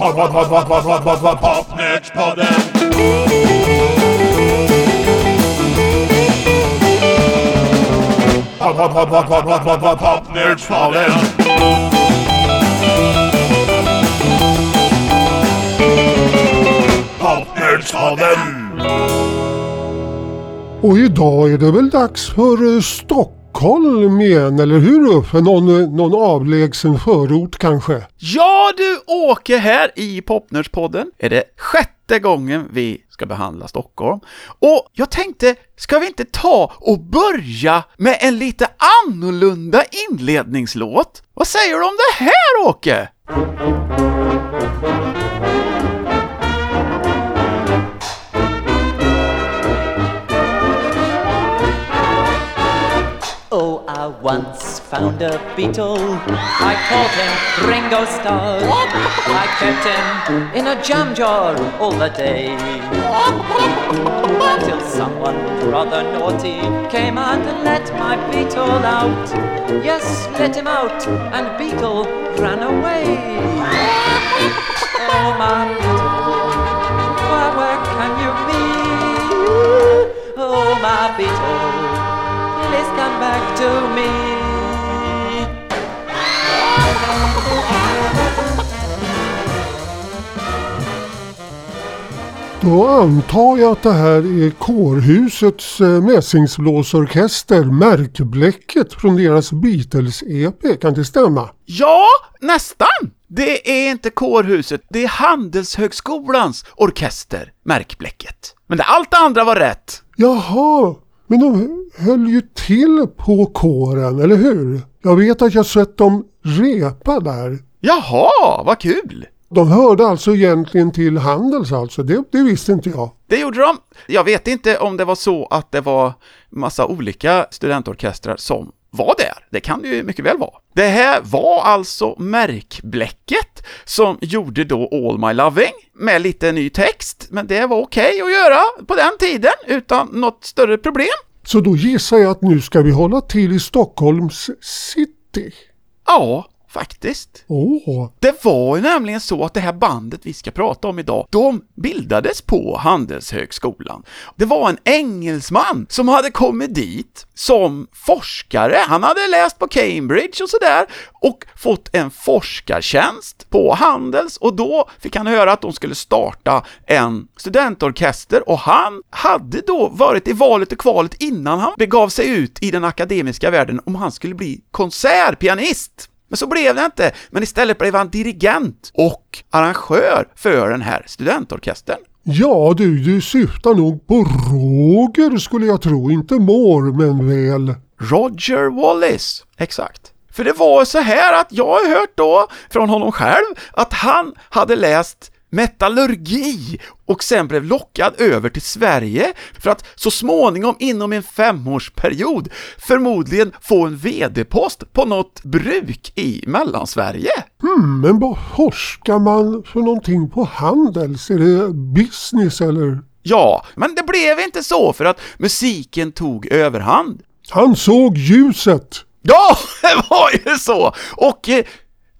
Pod, pod, pod, pod, pod, pod, pod, pod, Popnördspodden! Pod, pod, pod, pod, pod, pod, pod, pod, Popnördspodden! Popnördspodden! Och idag är det väl dags för stock Stockholm igen, eller hur Uffe? Någon, någon avlägsen förort kanske? Ja du Åke, här i Popnörspodden är det sjätte gången vi ska behandla Stockholm. Och jag tänkte, ska vi inte ta och börja med en lite annorlunda inledningslåt? Vad säger du om det här Åke? I once found a beetle. I called him Ringo Starr. I kept him in a jam jar all the day. Until someone rather naughty came and let my beetle out. Yes, let him out, and beetle ran away. Oh, my beetle, where, can you be? Oh, my beetle. Back to me. Då antar jag att det här är kårhusets eh, mässingsblåsorkester Märkbläcket från deras Beatles-EP, kan det stämma? Ja, nästan! Det är inte kårhuset, det är Handelshögskolans orkester, Märkbläcket. Men det, allt det andra var rätt. Jaha, men de höll ju till på kåren, eller hur? Jag vet att jag sett dem repa där. Jaha, vad kul! De hörde alltså egentligen till Handels alltså, det, det visste inte jag. Det gjorde de. Jag vet inte om det var så att det var massa olika studentorkestrar som var där. Det kan det ju mycket väl vara. Det här var alltså Märkbläcket som gjorde då All My Loving med lite ny text, men det var okej att göra på den tiden utan något större problem. Så då gissar jag att nu ska vi hålla till i Stockholms city. Ja, faktiskt. Åh, Det var ju nämligen så att det här bandet vi ska prata om idag, de bildades på Handelshögskolan. Det var en engelsman som hade kommit dit som forskare. Han hade läst på Cambridge och sådär och fått en forskartjänst på Handels och då fick han höra att de skulle starta en studentorkester och han hade då varit i valet och kvalet innan han begav sig ut i den akademiska världen om han skulle bli konsertpianist. Men så blev det inte, men istället blev han dirigent och arrangör för den här studentorkestern. ja du, du syftar nog på Roger skulle jag tro, inte Moore men väl. Roger Wallace, exakt. För det var så här att jag har hört då från honom själv att han hade läst metallurgi och sen blev lockad över till Sverige för att så småningom inom en femårsperiod förmodligen få en VD-post på något bruk i Mellansverige. Hmm, men vad forskar man för någonting på Handels? Är det business eller? Ja, men det blev inte så för att musiken tog överhand. Han såg ljuset. Ja, det var ju så! Och eh,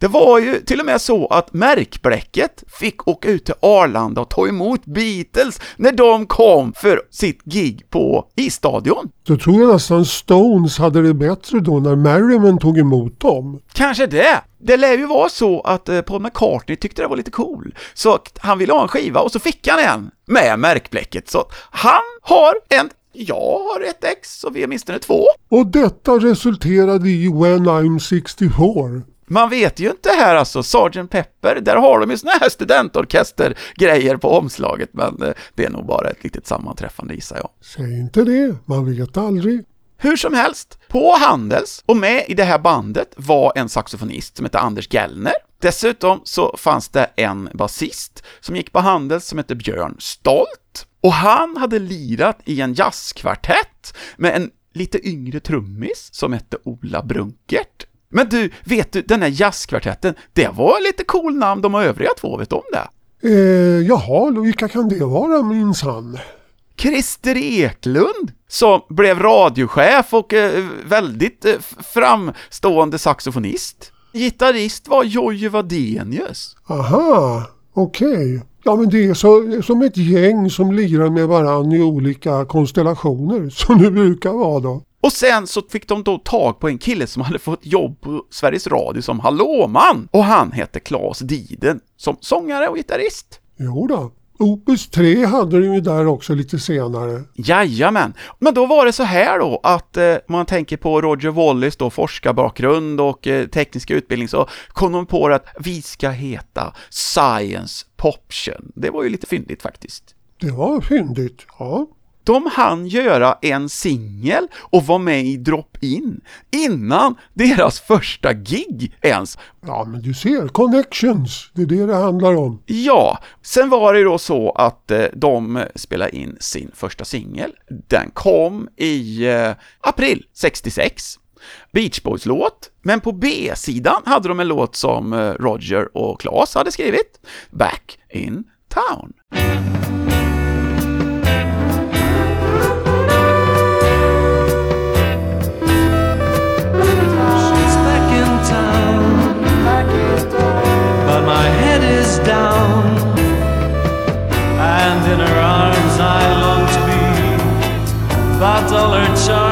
det var ju till och med så att märkbläcket fick åka ut till Arlanda och ta emot Beatles när de kom för sitt gig på isstadion. Då tror jag nästan Stones hade det bättre då när Merriman tog emot dem. Kanske det. Det lär ju vara så att eh, Paul McCartney tyckte det var lite cool, så han ville ha en skiva och så fick han en med märkbläcket. Så han har en, jag har ett ex och vi är åtminstone två. Och detta resulterade i When I'm 64. Man vet ju inte här alltså, Sgt. Pepper, där har de ju såna här studentorkestergrejer på omslaget, men eh, det är nog bara ett litet sammanträffande gissar jag. Säg inte det, man vet aldrig. Hur som helst, på Handels och med i det här bandet var en saxofonist som hette Anders Gellner. Dessutom så fanns det en basist som gick på Handels som hette Björn Stolt. Och han hade lirat i en jazzkvartett med en lite yngre trummis som hette Ola Brunkert. Men du, vet du, den här jazzkvartetten, det var lite cool namn de övriga två, vet du om det? Eh, jaha, vilka kan det vara minsann? Christer Eklund, som blev radiochef och eh, väldigt eh, framstående saxofonist. Gitarrist var Jojje Wadenius. Aha, Okej. Ja men det är så, som ett gäng som lirar med varann i olika konstellationer som det brukar vara då. Och sen så fick de då tag på en kille som hade fått jobb på Sveriges Radio som hallåman, och han hette Claes Diden, som sångare och gitarrist. Jo då. Opus 3 hade de ju där också lite senare. Jajamän, men då var det så här då att eh, man tänker på Roger Wallis då forskarbakgrund och eh, tekniska utbildning så kom de på att vi ska heta Science Poption. Det var ju lite fyndigt faktiskt. Det var fyndigt, ja. De hann göra en singel och var med i Drop-In innan deras första gig ens. Ja men du ser, connections, det är det det handlar om. Ja, sen var det då så att eh, de spelade in sin första singel. Den kom i eh, april 66. Beach Boys-låt, men på B-sidan hade de en låt som eh, Roger och Claes hade skrivit, Back in Town. Down, and in her arms I long to be, but all her charms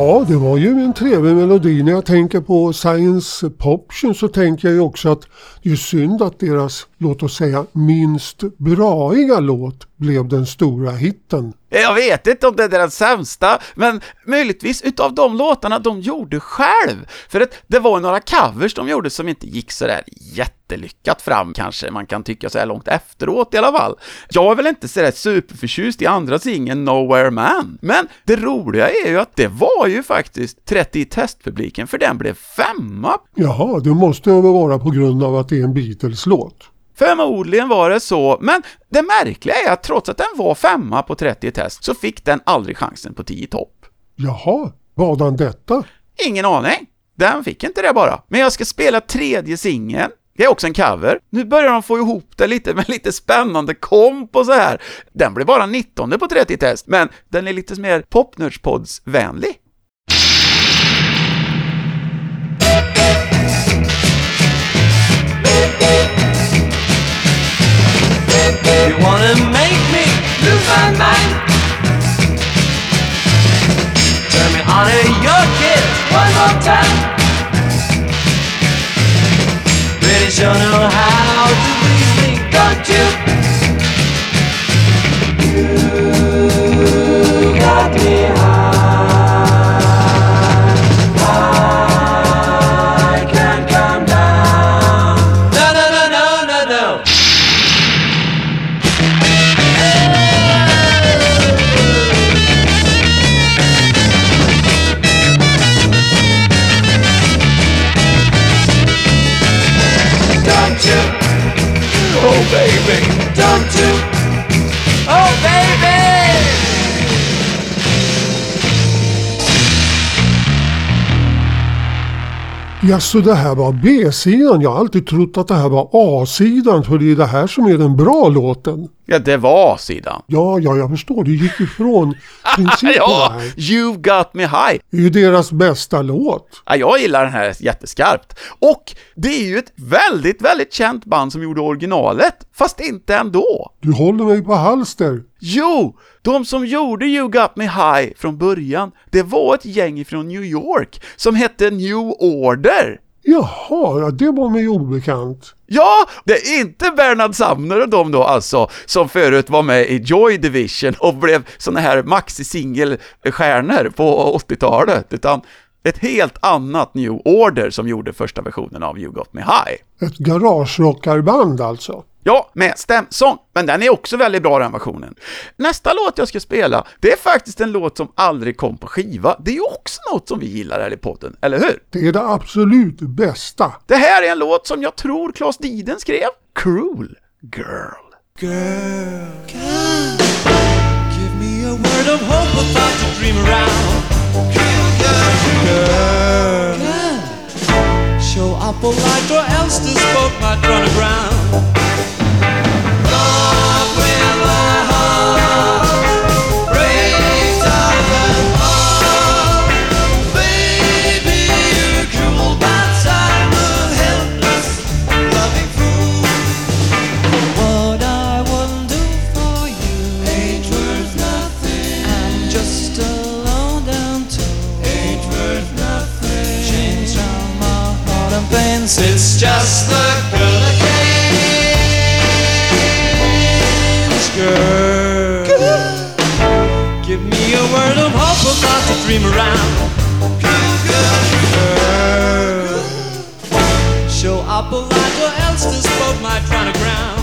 Ja, det var ju en trevlig melodi. När jag tänker på Science Poption så tänker jag ju också att det är synd att deras, låt oss säga, minst braiga låt blev den stora hitten. Jag vet inte om det är den sämsta, men möjligtvis utav de låtarna de gjorde själv. För att det var några covers de gjorde som inte gick så där jättelyckat fram kanske, man kan tycka så här långt efteråt i alla fall. Jag är väl inte så där superförtjust i andra singeln Nowhere Man, men det roliga är ju att det var ju faktiskt 30 i testpubliken, för den blev femma Jaha, det måste väl vara på grund av att det är en Beatles-låt. Förmodligen var det så, men det märkliga är att trots att den var femma på 30 i test så fick den aldrig chansen på 10 i topp. Jaha, vadan detta? Ingen aning. Den fick inte det bara. Men jag ska spela tredje singeln. Det är också en cover. Nu börjar de få ihop det lite med lite spännande komp och så här. Den blev bara 19 på 30 test, men den är lite mer Popnördspods-vänlig. My mind? Turn me on to your kid one more time. Pretty sure know how to please me, don't? You Ja, så det här var B-sidan. Jag har alltid trott att det här var A-sidan för det är det här som är den bra låten. Ja, det var sidan. Ja, ja, jag förstår. Det gick ifrån principen Ja, här. You've got me high. Det är ju deras bästa låt. Ja, jag gillar den här jätteskarpt. Och det är ju ett väldigt, väldigt känt band som gjorde originalet, fast inte ändå. Du håller mig på halster. Jo, de som gjorde You Got Me High från början, det var ett gäng från New York som hette New Order. Jaha, ja, det var mig obekant. Ja, det är inte Bernard Sumner och de då alltså, som förut var med i Joy Division och blev såna här maxi-singelstjärnor på 80-talet, utan ett helt annat New Order som gjorde första versionen av You Got Me High. Ett garagerockarband alltså. Ja, med stämsång, men den är också väldigt bra den versionen. Nästa låt jag ska spela, det är faktiskt en låt som aldrig kom på skiva. Det är också något som vi gillar här i podden, eller hur? Det är det absolut bästa. Det här är en låt som jag tror Claes Diden skrev, Cruel Girl. Give me a word of hope about to dream around. Show up a light or else this boat might run aground. Came to dream around. Girl, girl. Show up a light or else this boat might run aground.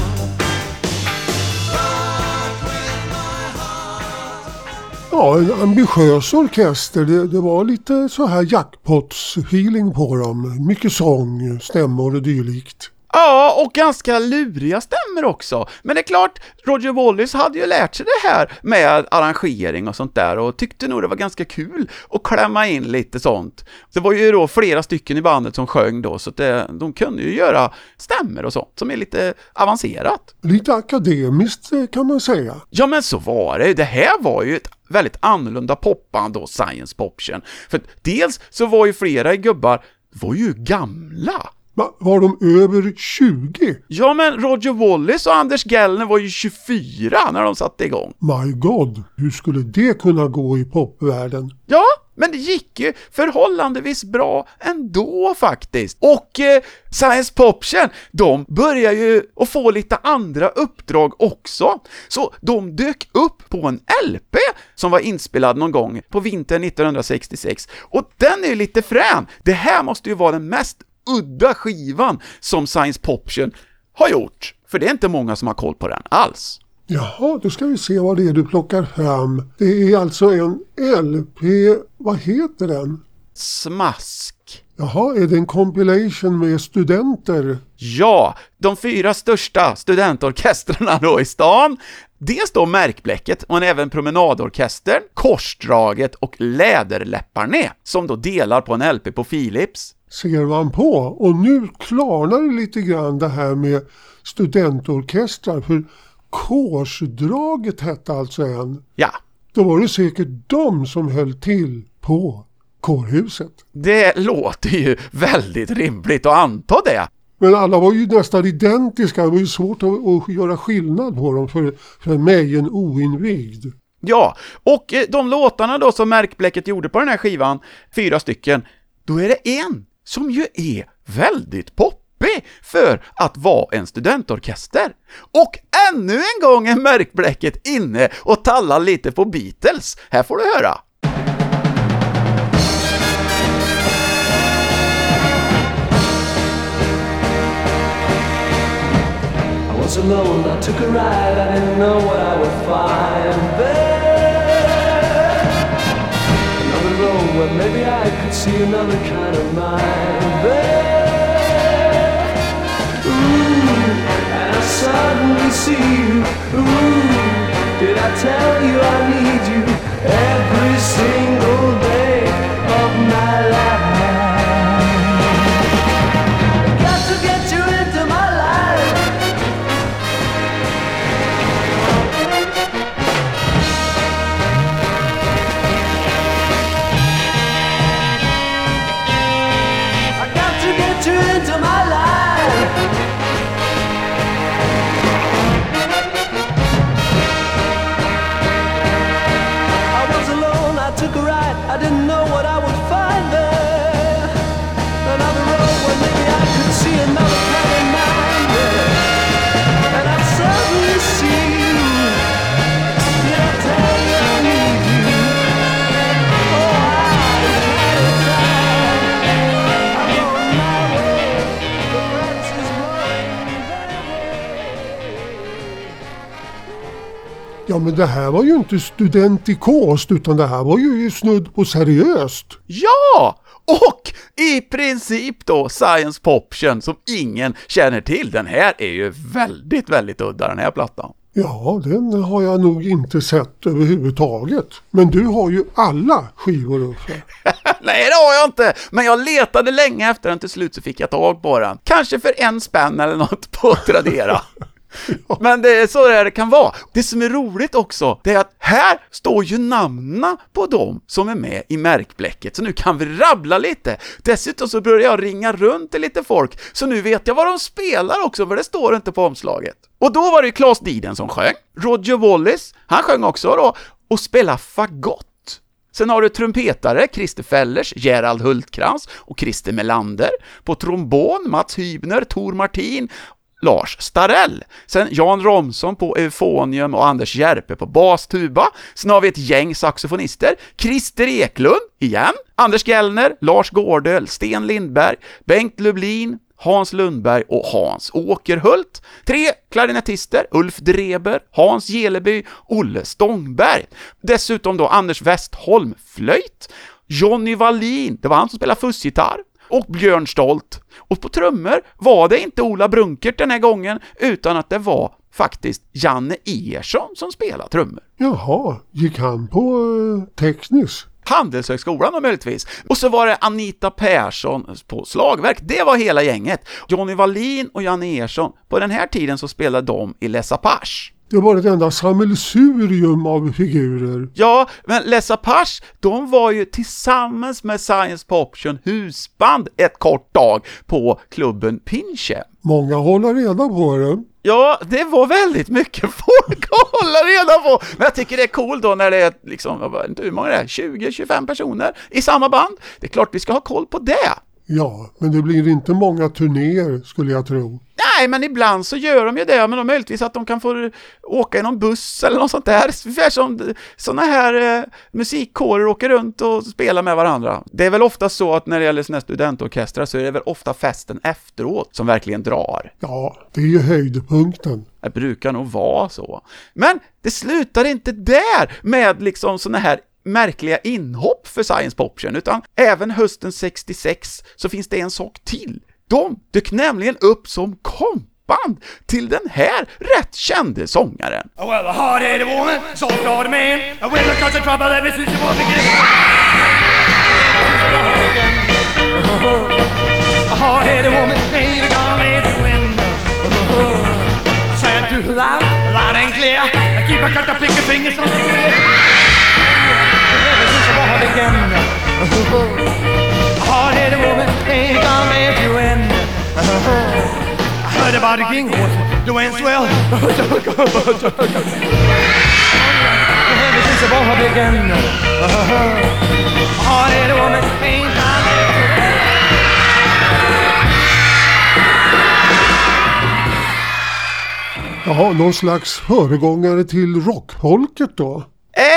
Ja, en ambitiös orkester. Det, det var lite så här jackpots-feeling på dem. Mycket sång, stämmor och dylikt. Ja, och ganska luriga stämmer också. Men det är klart, Roger Wallis hade ju lärt sig det här med arrangering och sånt där och tyckte nog det var ganska kul att klämma in lite sånt. Det var ju då flera stycken i bandet som sjöng då, så det, de kunde ju göra stämmer och sånt som är lite avancerat. Lite akademiskt eh, kan man säga. Ja, men så var det. Det här var ju ett väldigt annorlunda popband då, Science Poption. För dels så var ju flera gubbar var ju gamla. Va, var de över 20? Ja, men Roger Wallis och Anders Gellner var ju 24 när de satte igång. My God, hur skulle det kunna gå i popvärlden? Ja, men det gick ju förhållandevis bra ändå faktiskt. Och eh, Science Poption, de börjar ju att få lite andra uppdrag också. Så de dök upp på en LP som var inspelad någon gång på vintern 1966. Och den är ju lite frän. Det här måste ju vara den mest udda skivan som Science Poption har gjort. För det är inte många som har koll på den alls. Jaha, då ska vi se vad det är du plockar fram. Det är alltså en LP, vad heter den? Smask. Jaha, är det en compilation med studenter? Ja, de fyra största studentorkestrarna då i stan. Dels då Märkbläcket, men även Promenadorkestern, Korsdraget och Läderläpparne, som då delar på en LP på Philips. Ser man på. Och nu klarnar det lite grann det här med studentorkestrar. För Korsdraget hette alltså en. Ja, Då var det säkert de som höll till på kårhuset. det låter ju väldigt rimligt att anta det. Men alla var ju nästan identiska. Det var ju svårt att, att göra skillnad på dem för, för mig, en oinvigd. Ja, och eh, de låtarna då som Märkbläcket gjorde på den här skivan, fyra stycken, då är det en som ju är väldigt poppig för att vara en studentorkester. Och ännu en gång är Märkbläcket inne och tallar lite på Beatles. Här får du höra. I was alone, I took a ride, I didn't know what I would find road where maybe I could see another kind of mind there. Ooh, and I suddenly see you. Ooh, did I tell you I need you every single day Ja men det här var ju inte studentikost utan det här var ju snudd på seriöst. Ja! Och i princip då Science Poption som ingen känner till. Den här är ju väldigt, väldigt udda den här plattan. Ja, den har jag nog inte sett överhuvudtaget. Men du har ju alla skivor Uffe. Nej, det har jag inte! Men jag letade länge efter den, till slut så fick jag tag på den. Kanske för en spänn eller något på Tradera. Men det är så det kan vara. Det som är roligt också, det är att här står ju namnen på dem som är med i märkbläcket, så nu kan vi rabbla lite. Dessutom så börjar jag ringa runt till lite folk, så nu vet jag vad de spelar också, för det står inte på omslaget. Och då var det ju Claes Diden som sjöng, Roger Wallis, han sjöng också då, och spelade fagott. Sen har du trumpetare, Christer Fellers, Gerald Hultkrans och Christer Melander. På trombon, Mats Hybner, Tor Martin, Lars Starell. Sen Jan Romson på eufonium och Anders Järpe på bastuba. Sen har vi ett gäng saxofonister. Christer Eklund, igen. Anders Gellner, Lars Gårdöl, Sten Lindberg, Bengt Lublin, Hans Lundberg och Hans Åkerhult. Tre klarinettister, Ulf Dreber, Hans Geleby, Olle Stångberg. Dessutom då Anders Westholm, flöjt. Johnny Wallin, det var han som spelade fussgitarr. Och Björn Stolt. Och på trummor var det inte Ola Brunkert den här gången, utan att det var faktiskt Janne Ersson som spelade trummor. Jaha, gick han på eh, teknisk? Handelshögskolan då möjligtvis. Och så var det Anita Persson på slagverk. Det var hela gänget. Johnny Wallin och Janne Ersson. På den här tiden så spelade de i Les Apache. Det var ett enda sammelsurium av figurer. Ja, men Les Apache, de var ju tillsammans med Science Poption husband ett kort tag på klubben Pinche. Många håller reda på det. Ja, det var väldigt mycket folk att hålla reda på. Men jag tycker det är cool då när det är liksom, jag vet inte hur många det är, 20-25 personer i samma band. Det är klart vi ska ha koll på det. Ja, men det blir inte många turnéer skulle jag tro. Nej, men ibland så gör de ju det, men då möjligtvis att de kan få åka i någon buss eller något sånt där. Ungefär som sådana här eh, musikkårer åker runt och spelar med varandra. Det är väl ofta så att när det gäller här studentorkestrar så är det väl ofta festen efteråt som verkligen drar. Ja, det är ju höjdpunkten. Det brukar nog vara så. Men det slutar inte där med liksom sådana här märkliga inhopp för Science Poption, utan även hösten 66 så finns det en sak till. De dök nämligen upp som kompband till den här rätt kände sångaren beginning. again. hard-headed woman ain't gonna let you in. I heard about the king horse doing swell. Ever since the war began. Hard-headed woman ain't gonna let you in. Jaha, någon slags föregångare till rockfolket då?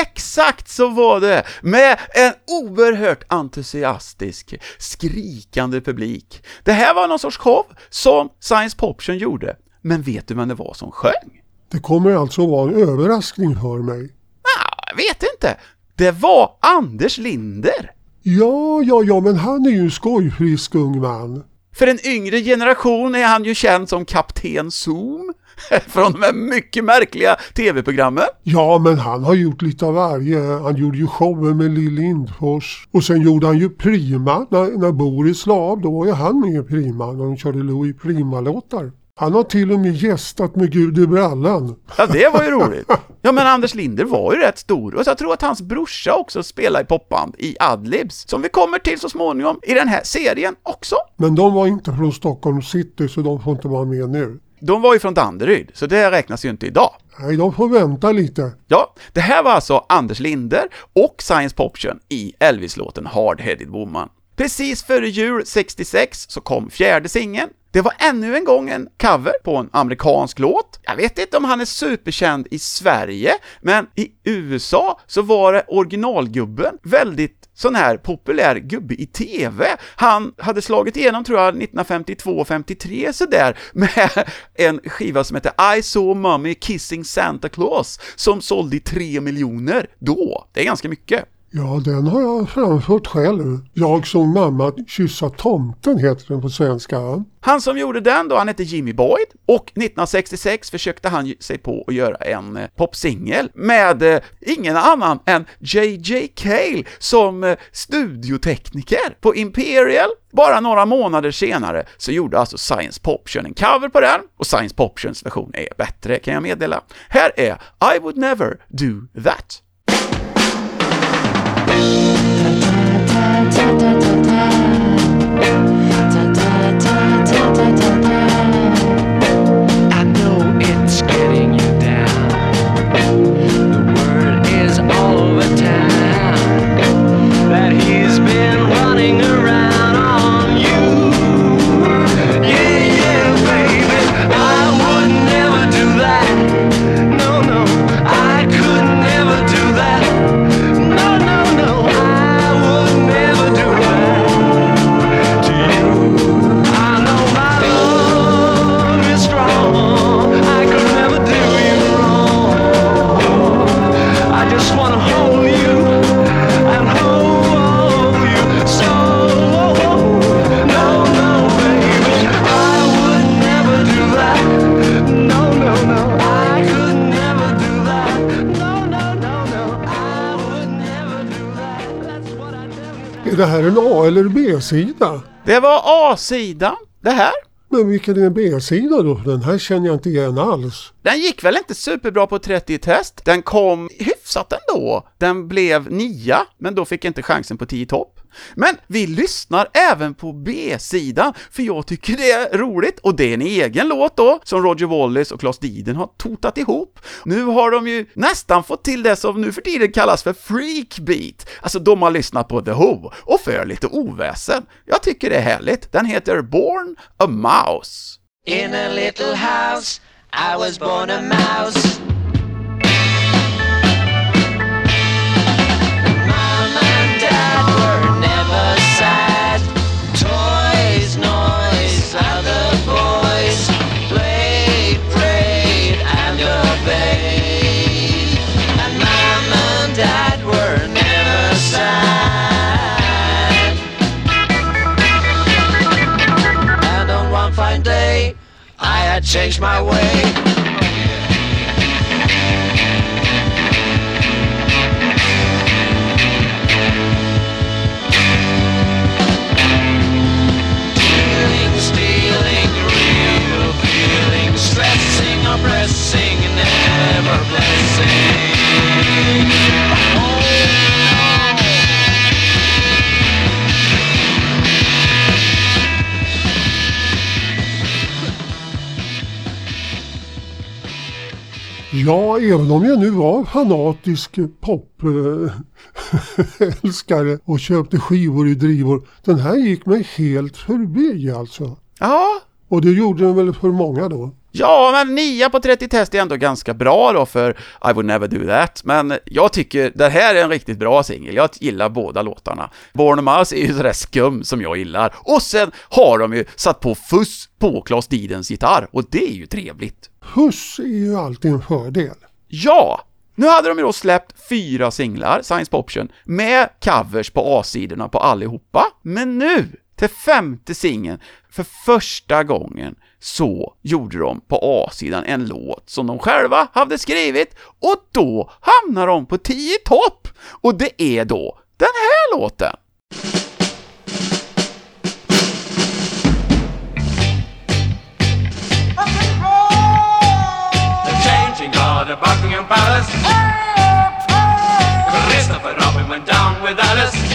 Exakt så var det! Med en oerhört entusiastisk, skrikande publik. Det här var någon sorts show som Science Poption gjorde. Men vet du vem det var som sjöng? Det kommer alltså vara en överraskning för mig. Ah, jag vet inte. Det var Anders Linder. Ja, ja, ja, men han är ju en skojfrisk ung man. För en yngre generation är han ju känd som Kapten Zoom från de här mycket märkliga tv-programmen. Ja, men han har gjort lite av varje. Han gjorde ju showen med Lill Lindfors. Och sen gjorde han ju Prima. När, när Boris la av, då var ju han med i Prima. När de körde Louis Prima-låtar. Han har till och med gästat med Gud i brallan. Ja, det var ju roligt. Ja, men Anders Linder var ju rätt stor och så jag tror att hans brorsa också spelar i popband i Adlibs, som vi kommer till så småningom i den här serien också. Men de var inte från Stockholm city så de får inte vara med nu. De var ju från Danderyd, så det räknas ju inte idag. Nej, de får vänta lite. Ja, det här var alltså Anders Linder och Science Poption i Elvis-låten Hard Headed Woman. Precis före jul 66 så kom fjärde singeln. Det var ännu en gång en cover på en amerikansk låt. Jag vet inte om han är superkänd i Sverige, men i USA så var det originalgubben väldigt sån här populär gubbe i TV. Han hade slagit igenom, tror jag, 1952-53 sådär, med en skiva som heter I saw mommy kissing Santa Claus, som sålde i 3 miljoner då. Det är ganska mycket. Ja, den har jag framfört själv. Jag som mamma kyssa tomten heter den på svenska. Han som gjorde den då, han hette Jimmy Boyd, och 1966 försökte han sig på att göra en eh, popsingel med eh, ingen annan än JJ Cale som eh, studiotekniker på Imperial. Bara några månader senare så gjorde alltså Science Poption en cover på den, och Science Poptions version är bättre kan jag meddela. Här är I would never do that. ta ta ta ta ta ta det här en A eller B-sida? Det var A-sidan, det här. Men vilken är B-sida då? Den här känner jag inte igen alls. Den gick väl inte superbra på 30 test, den kom hyfsat ändå. Den blev nia, men då fick jag inte chansen på 10 topp. Men vi lyssnar även på B-sidan, för jag tycker det är roligt, och det är en egen låt då, som Roger Wallace och Claes Diden har totat ihop. Nu har de ju nästan fått till det som nu för tiden kallas för freakbeat, alltså de har lyssnat på The Who och för lite oväsen. Jag tycker det är härligt. Den heter Born a Mouse. In a little house, I was born a mouse. Changed my way. Ja, även om jag nu var fanatisk popälskare och köpte skivor i drivor. Den här gick mig helt förbi alltså. Ja, Och det gjorde den väl för många då. Ja, men 9 på 30 test är ändå ganska bra då för I would never do that, men jag tycker det här är en riktigt bra singel. Jag gillar båda låtarna. Born a Mouse är ju sådär skum som jag gillar, och sen har de ju satt på fuss på Klas Didens gitarr, och det är ju trevligt. Puss är ju alltid en fördel. Ja! Nu hade de ju då släppt fyra singlar, Science Poption, med covers på A-sidorna på allihopa, men nu, till femte singeln, för första gången, så gjorde de på A-sidan en låt som de själva hade skrivit, och då hamnar de på 10 topp! Och det är då den här låten! The Buckingham Palace. Christopher Robin went down with Alice.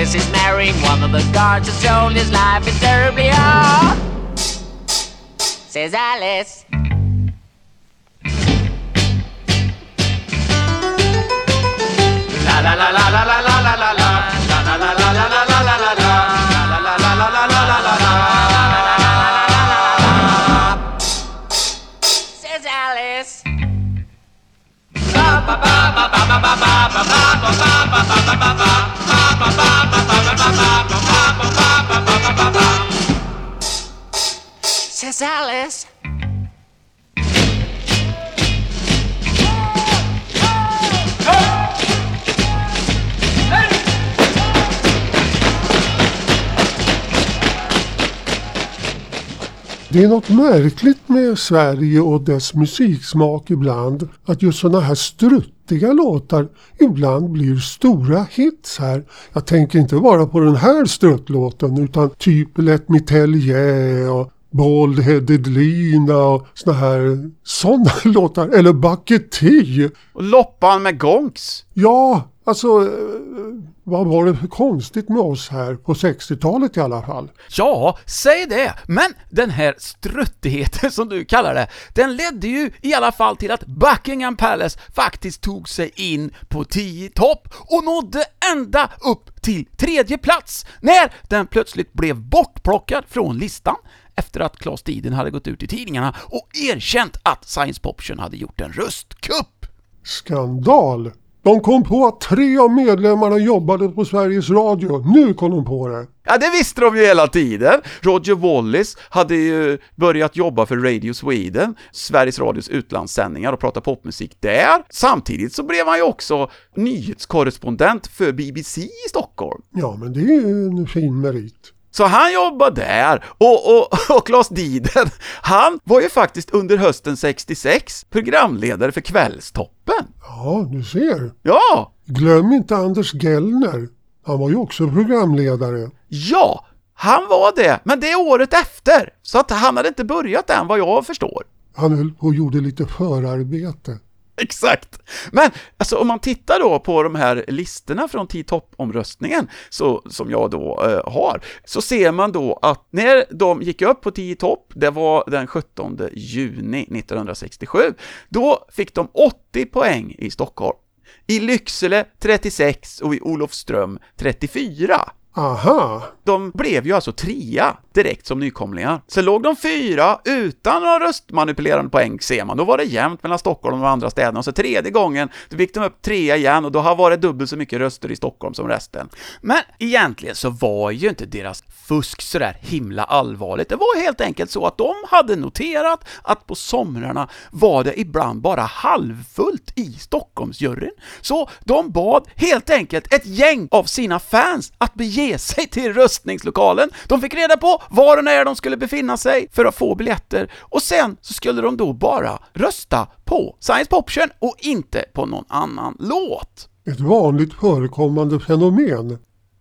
Alice is marrying one of the guards who told his life is terribly hard. Says Alice. La la la la la la la la la la la la la la ba ba ba ba ba ba ba ba ba ba ba ba ba Says Alice. Det är något märkligt med Sverige och dess musiksmak ibland. Att just sådana här struttiga låtar ibland blir stora hits här. Jag tänker inte bara på den här struttlåten utan typ Let Me Tell Yeah och Bald Headed Lina och såna här sådana låtar. Eller Bucket T. Och Loppan med Gonks. Ja, alltså eh, vad var det för konstigt med oss här på 60-talet i alla fall? Ja, säg det! Men den här struttigheten som du kallar det, den ledde ju i alla fall till att Buckingham Palace faktiskt tog sig in på 10 topp och nådde ända upp till tredje plats när den plötsligt blev bortplockad från listan efter att Claes Diden hade gått ut i tidningarna och erkänt att Science Poption hade gjort en röstkupp. Skandal! De kom på att tre av medlemmarna jobbade på Sveriges Radio. Nu kom de på det. Ja, det visste de ju hela tiden. Roger Wallis hade ju börjat jobba för Radio Sweden, Sveriges Radios utlandssändningar och prata popmusik där. Samtidigt så blev han ju också nyhetskorrespondent för BBC i Stockholm. Ja, men det är ju en fin merit. Så han jobbade där, och, och, och Claes Diden, han var ju faktiskt under hösten 66 programledare för Kvällstoppen. Ja, du ser. Ja, Glöm inte Anders Gellner. Han var ju också programledare. ja, han var det, men det är året efter, så att han hade inte börjat än vad jag förstår. Han höll på och gjorde lite förarbete. Exakt! Men alltså om man tittar då på de här listorna från T-topp-omröstningen, som jag då eh, har, så ser man då att när de gick upp på 10 topp, det var den 17 juni 1967, då fick de 80 poäng i Stockholm. I Lycksele 36 och i Olofström 34. Aha! De blev ju alltså trea direkt som nykomlingar. Sen låg de fyra utan några röstmanipulerande poäng ser man. Då var det jämnt mellan Stockholm och de andra städerna. Och så tredje gången, då fick de upp trea igen och då har varit dubbelt så mycket röster i Stockholm som resten. Men egentligen så var ju inte deras fusk sådär himla allvarligt. Det var helt enkelt så att de hade noterat att på somrarna var det ibland bara halvfullt i Stockholmsjuryn. Så de bad helt enkelt ett gäng av sina fans att bege sig till röstningslokalen. De fick reda på var och när de skulle befinna sig för att få biljetter och sen så skulle de då bara rösta på Science Poption och inte på någon annan låt. Ett vanligt förekommande fenomen.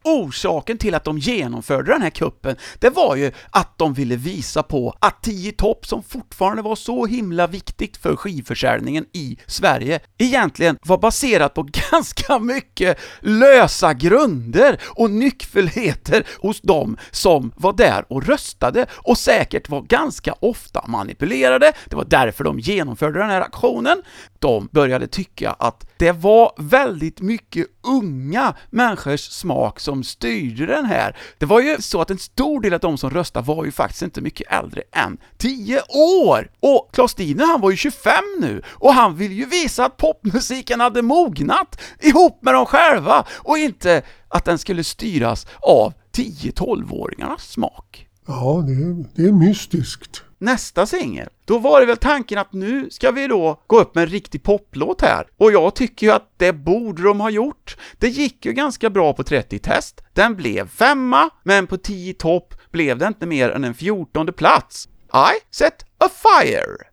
Orsaken till att de genomförde den här kuppen, det var ju att de ville visa på att 10 topp, som fortfarande var så himla viktigt för skivförsäljningen i Sverige, egentligen var baserat på ganska mycket lösa grunder och nyckfullheter hos dem som var där och röstade och säkert var ganska ofta manipulerade. Det var därför de genomförde den här aktionen. De började tycka att det var väldigt mycket unga människors smak som styrde den här. Det var ju så att en stor del av de som röstade var ju faktiskt inte mycket äldre än 10 år! Och Klaus Dine han var ju 25 nu, och han ville ju visa att popmusiken hade mognat ihop med dem själva, och inte att den skulle styras av 10-12-åringarnas smak. Ja, det är, det är mystiskt nästa singel, då var det väl tanken att nu ska vi då gå upp med en riktig poplåt här. Och jag tycker ju att det borde de ha gjort. Det gick ju ganska bra på 30-test. Den blev femma, men på 10 topp blev det inte mer än en 14 plats. I set a fire.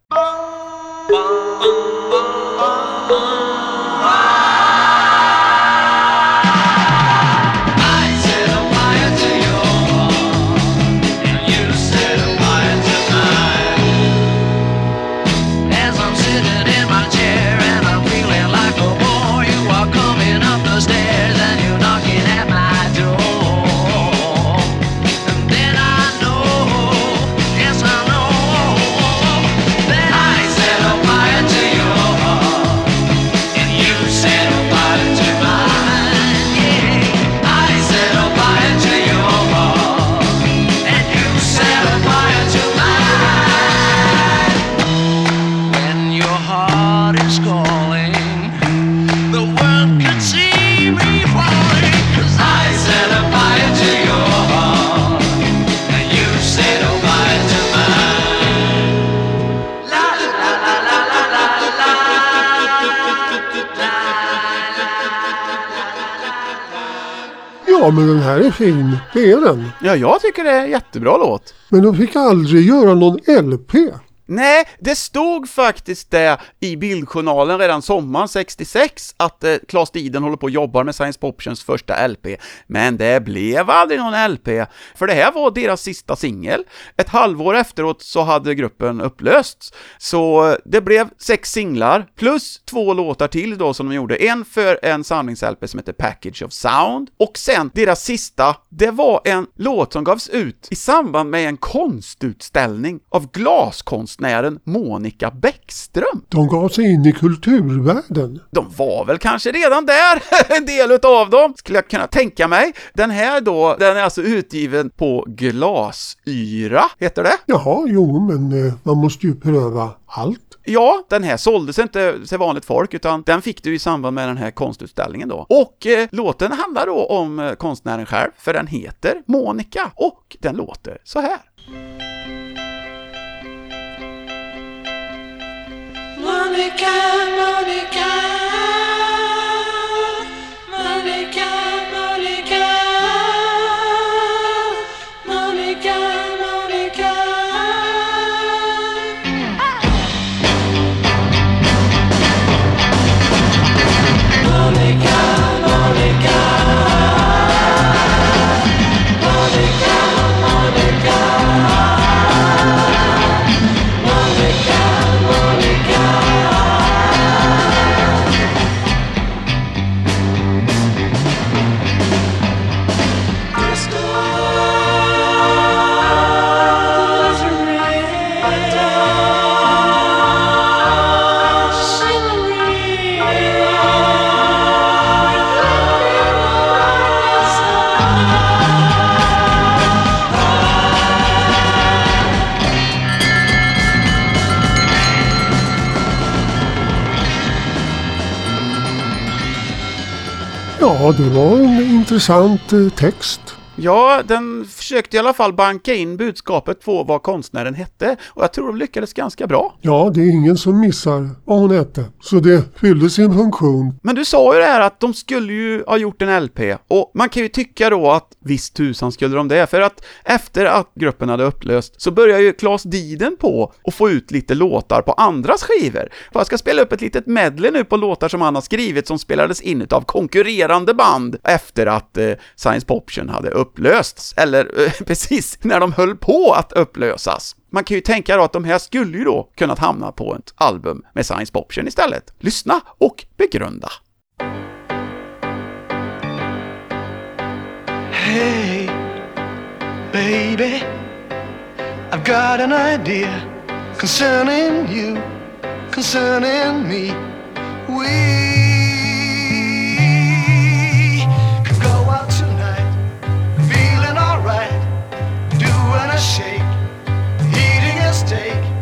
Här är fin. Det är den. Ja, jag tycker det är en jättebra låt. Men de fick aldrig göra någon LP. Nej, det stod faktiskt det i bildjournalen redan sommaren 66 att eh, Claes Diden håller på och jobbar med Science Poptions första LP, men det blev aldrig någon LP, för det här var deras sista singel. Ett halvår efteråt så hade gruppen upplösts, så eh, det blev sex singlar plus två låtar till då som de gjorde. En för en samlings-LP som heter Package of Sound och sen deras sista, det var en låt som gavs ut i samband med en konstutställning av glaskonst glaskonstnären Monica Bäckström. De gav sig in i kulturvärlden. De var väl kanske redan där, en del utav dem, skulle jag kunna tänka mig. Den här då, den är alltså utgiven på glasyra, heter det? Jaha, jo, men eh, man måste ju pröva allt. Ja, den här såldes inte till vanligt folk, utan den fick du i samband med den här konstutställningen då. Och eh, låten handlar då om eh, konstnären själv, för den heter Monica, och den låter så här. Monica, Monica, Ja, det var en intressant eh, text. Ja, den försökte i alla fall banka in budskapet på vad konstnären hette, och jag tror de lyckades ganska bra. Ja, det är ingen som missar vad hon hette. Så det fyllde sin funktion. Men du sa ju det här att de skulle ju ha gjort en LP, och man kan ju tycka då att visst tusan skulle de det, för att efter att gruppen hade upplöst så börjar ju Claes Diden på att få ut lite låtar på andras skivor. För jag ska spela upp ett litet medley nu på låtar som han har skrivit som spelades in av konkurrerande band efter att eh, Science Poption hade upplösts, eller Eh, precis när de höll på att upplösas. Man kan ju tänka då att de här skulle ju då kunnat hamna på ett album med Science Poption istället. Lyssna och begrunda. Hey, baby, I've got an idea concerning you, concerning me. We alright, doing a shake, eating a steak,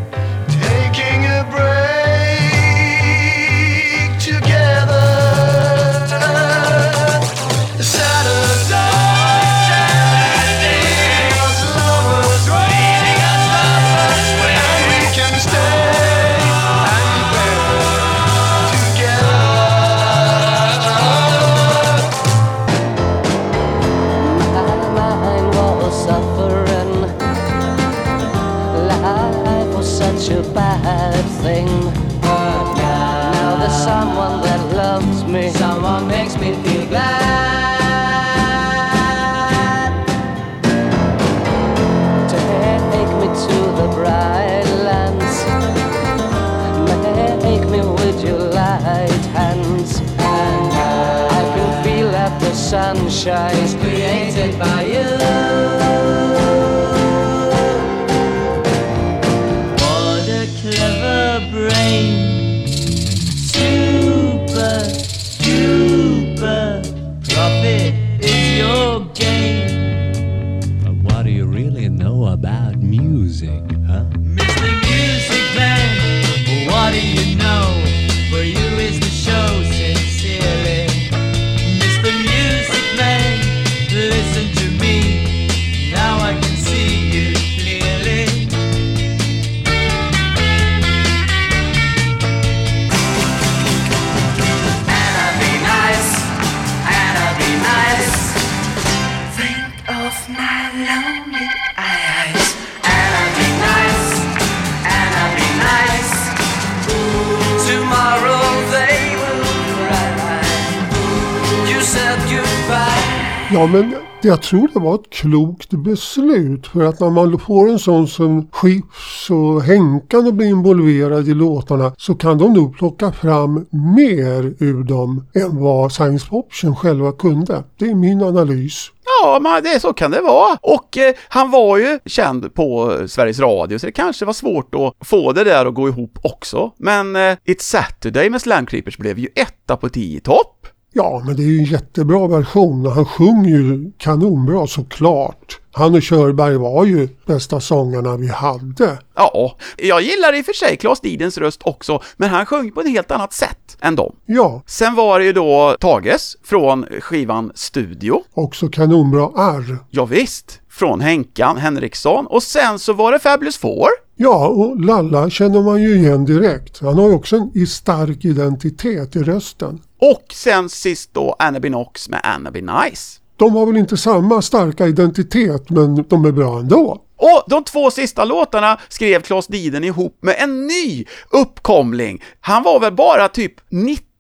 var ett klokt beslut för att när man får en sån som Skifs och Henkan att bli involverad i låtarna så kan de nog plocka fram mer ur dem än vad Science Option själva kunde. Det är min analys. Ja, men det, så kan det vara. Och eh, han var ju känd på Sveriges Radio, så det kanske var svårt att få det där att gå ihop också. Men eh, It's Saturday med Slam Creepers blev ju etta på 10 topp. Ja, men det är ju en jättebra version och han sjunger ju kanonbra såklart. Han och Körberg var ju bästa sångarna vi hade. Ja, jag gillar i och för sig Klas Didens röst också, men han sjöng på ett helt annat sätt än dem. Ja, Sen var det ju då Tages från skivan Studio. också kanonbra R. Ja, visst, från Henkan Henriksson. Och sen så var det Fabulous Four. Ja, och Lalla känner man ju igen direkt. Han har ju också en stark identitet i rösten. Och sen sist då Anna Knox med Anna Be Nice. De har väl inte samma starka identitet, men de är bra ändå. Och de två sista låtarna skrev Klas Diden ihop med en ny uppkomling. Han var väl bara typ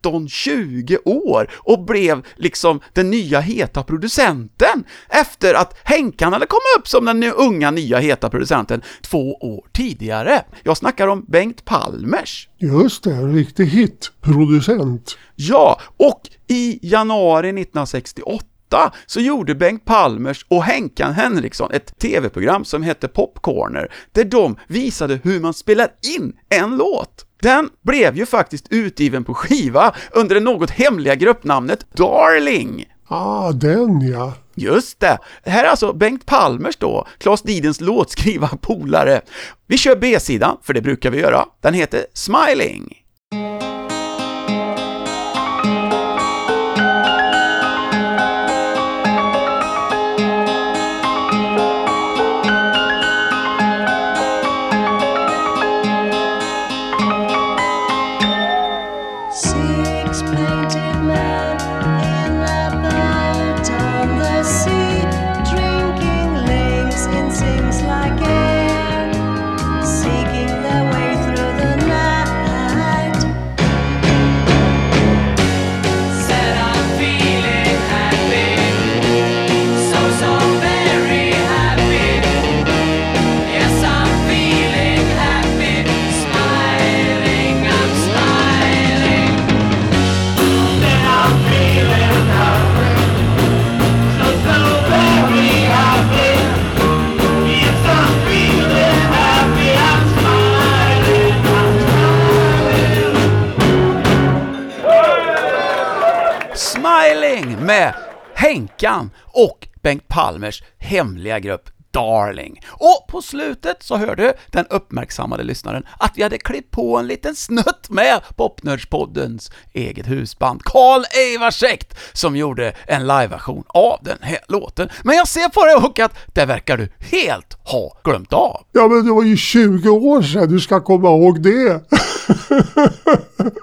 19-20 år och blev liksom den nya heta producenten efter att Henkan hade kommit upp som den unga nya heta producenten två år tidigare. Jag snackar om Bengt Palmers. Just det, en riktig hitproducent. Ja, och i januari 1968 så gjorde Bengt Palmers och Henkan Henriksson ett tv-program som hette Popcorner, där de visade hur man spelar in en låt. Den blev ju faktiskt utgiven på skiva under det något hemliga gruppnamnet Darling. Ah, den ja. Just det. Här är alltså Bengt Palmers då, Klas Didens låtskriva polare. Vi kör B-sidan, för det brukar vi göra. Den heter Smiling. explain to Henkan och Bengt Palmers hemliga grupp Darling. Och på slutet så hörde den uppmärksammade lyssnaren att vi hade klippt på en liten snutt med Popnördspoddens eget husband, Karl Eivarsekt, som gjorde en liveversion av den här låten. Men jag ser på dig och att det verkar du helt ha glömt av. Ja, men det var ju 20 år sedan. Du ska komma ihåg det.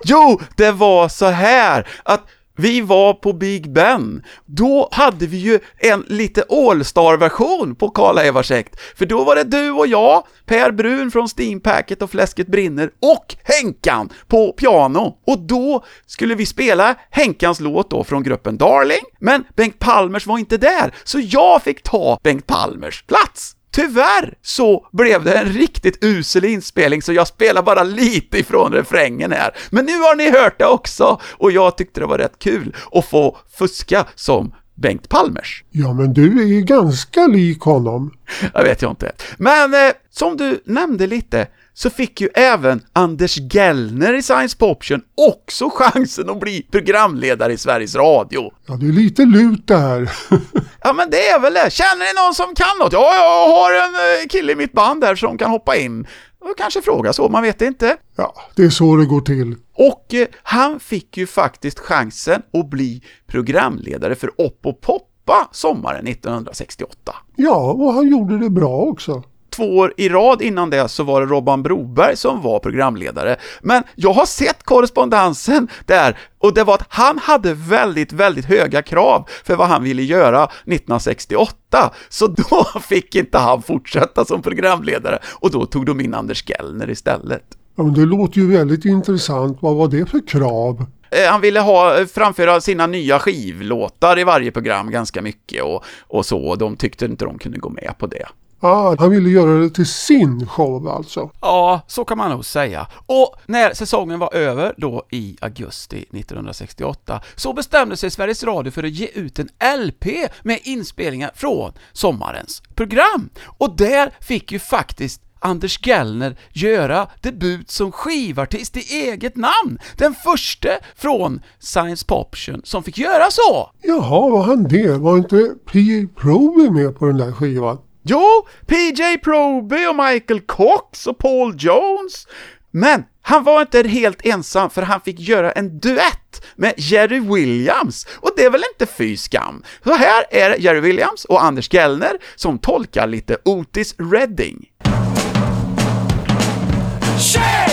Jo, det var så här att vi var på Big Ben. Då hade vi ju en lite All-star-version på Karla-Eva-Sekt, För då var det du och jag, Per Brun från Steampacket och Fläsket brinner och Henkan på piano. Och då skulle vi spela Henkans låt då från gruppen Darling, men Bengt Palmers var inte där, så jag fick ta Bengt Palmers plats. Tyvärr så blev det en riktigt usel inspelning, så jag spelar bara lite ifrån refrängen här. Men nu har ni hört det också, och jag tyckte det var rätt kul att få fuska som Bengt Palmers. Ja, men du är ju ganska lik honom. Jag vet jag inte. Men eh, som du nämnde lite, så fick ju även Anders Gellner i Science Poption också chansen att bli programledare i Sveriges Radio. Ja, det är lite lut det här. Ja, men det är väl det. Känner ni någon som kan något? Ja, jag har en eh, kille i mitt band där som kan hoppa in. Och kanske fråga så, man vet inte. Ja, det är så det går till. Och eh, han fick ju faktiskt chansen att bli programledare för Upp och Poppa sommaren 1968. Ja, och han gjorde det bra också. Två år i rad innan det så var det Robban Broberg som var programledare. Men jag har sett korrespondensen där och det var att han hade väldigt, väldigt höga krav för vad han ville göra 1968. Så då fick inte han fortsätta som programledare och då tog de in Anders Gellner istället. Ja, men det låter ju väldigt intressant. Vad var det för krav? Eh, Han ville ha, eh, framföra sina nya skivlåtar i varje program ganska mycket och, och så, och de tyckte inte de kunde gå med på det. Ah, han ville göra det till sin show alltså. Ja, så kan man nog säga. Och när säsongen var över, då i augusti 1968, så bestämde sig Sveriges Radio för att ge ut en LP med inspelningar från sommarens program. Och där fick ju faktiskt Anders Gellner göra debut som skivartist i eget namn. Den första från Science Poption som fick göra så. Jaha, var han det? Var inte P.A. Proby med på den där skivan? Jo, PJ Proby och Michael Cox och Paul Jones. Men han var inte helt ensam för han fick göra en duett med Jerry Williams och det är väl inte fy skam. Så här är Jerry Williams och Anders Gellner som tolkar lite Otis Redding. Shit!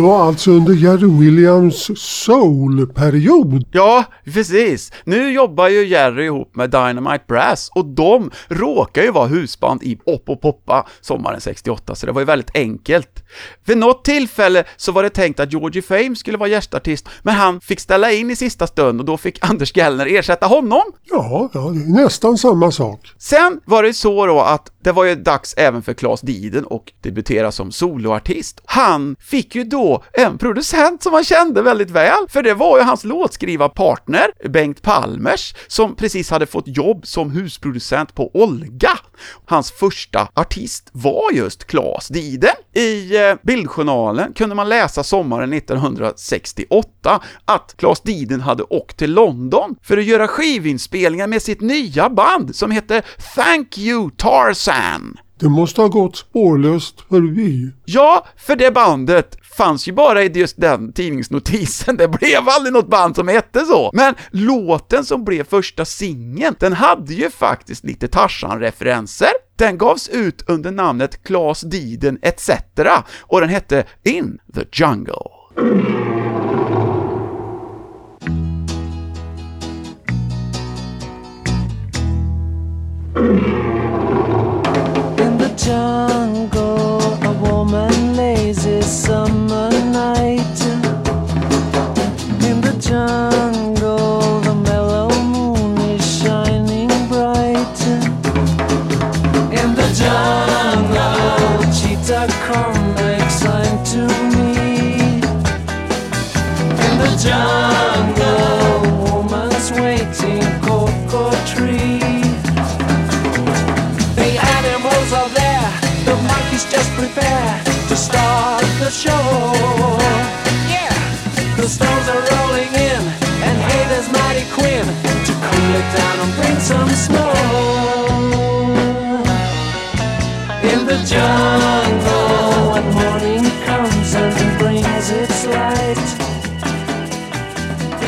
Det var alltså under Jerry Williams soul-period. Ja, precis. Nu jobbar ju Jerry ihop med Dynamite Brass och de råkar ju vara husband i Opp och Poppa sommaren 68, så det var ju väldigt enkelt. Vid något tillfälle så var det tänkt att Georgie Fame skulle vara gästartist, men han fick ställa in i sista stund och då fick Anders Gellner ersätta honom. Ja, ja, det är nästan samma sak. Sen var det så då att det var ju dags även för Claes Diden och debutera som soloartist. Han fick ju då en producent som han kände väldigt väl, för det var ju hans låtskrivarpartner Bengt Palmers som precis hade fått jobb som husproducent på Olga. Hans första artist var just Claes Diden. I Bildjournalen kunde man läsa sommaren 1968 att Claes Diden hade åkt till London för att göra skivinspelningar med sitt nya band som hette Thank You Tarzan. Det måste ha gått spårlöst förbi. Ja, för det bandet fanns ju bara i just den tidningsnotisen. Det blev aldrig något band som hette så. Men låten som blev första singeln, den hade ju faktiskt lite Tarzan-referenser. Den gavs ut under namnet ”Klas Diden etc. och den hette In the Jungle. The show. Yeah, the stones are rolling in, and hey, there's Mighty Quinn to cool it down and bring some snow. In the jungle, when morning comes and brings its light.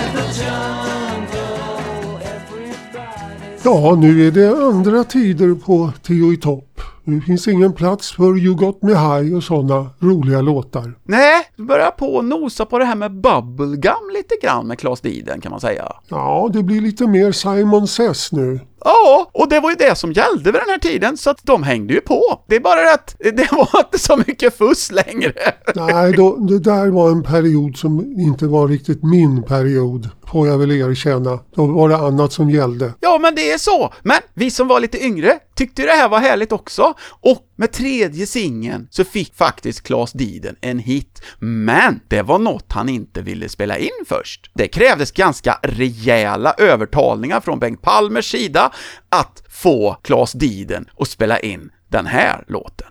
In the jungle, everybody's Ja, nu är det andra tider på Tio i topp. Nu finns ingen plats för You Got Me High och sådana roliga låtar. Nej, du börjar på att nosa på det här med bubblegum lite grann med Claes Diden kan man säga. Ja, det blir lite mer Simon Says nu. Ja, och det var ju det som gällde vid den här tiden, så att de hängde ju på. Det är bara det att det var inte så mycket fuss längre. Nej, då, det där var en period som inte var riktigt min period får jag väl erkänna. Då var det annat som gällde. Ja, men det är så. Men vi som var lite yngre tyckte ju det här var härligt också. Och med tredje singeln så fick faktiskt Claes Diden en hit. Men det var något han inte ville spela in först. Det krävdes ganska rejäla övertalningar från Bengt Palmers sida att få Claes Diden att spela in den här låten.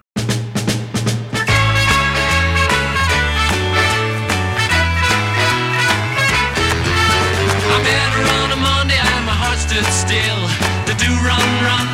On a Monday and my stood still. The do run, run,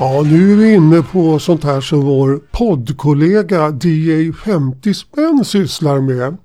Ja, nu är vi inne på sånt här som vår poddkollega DJ 50 spänn sysslar med.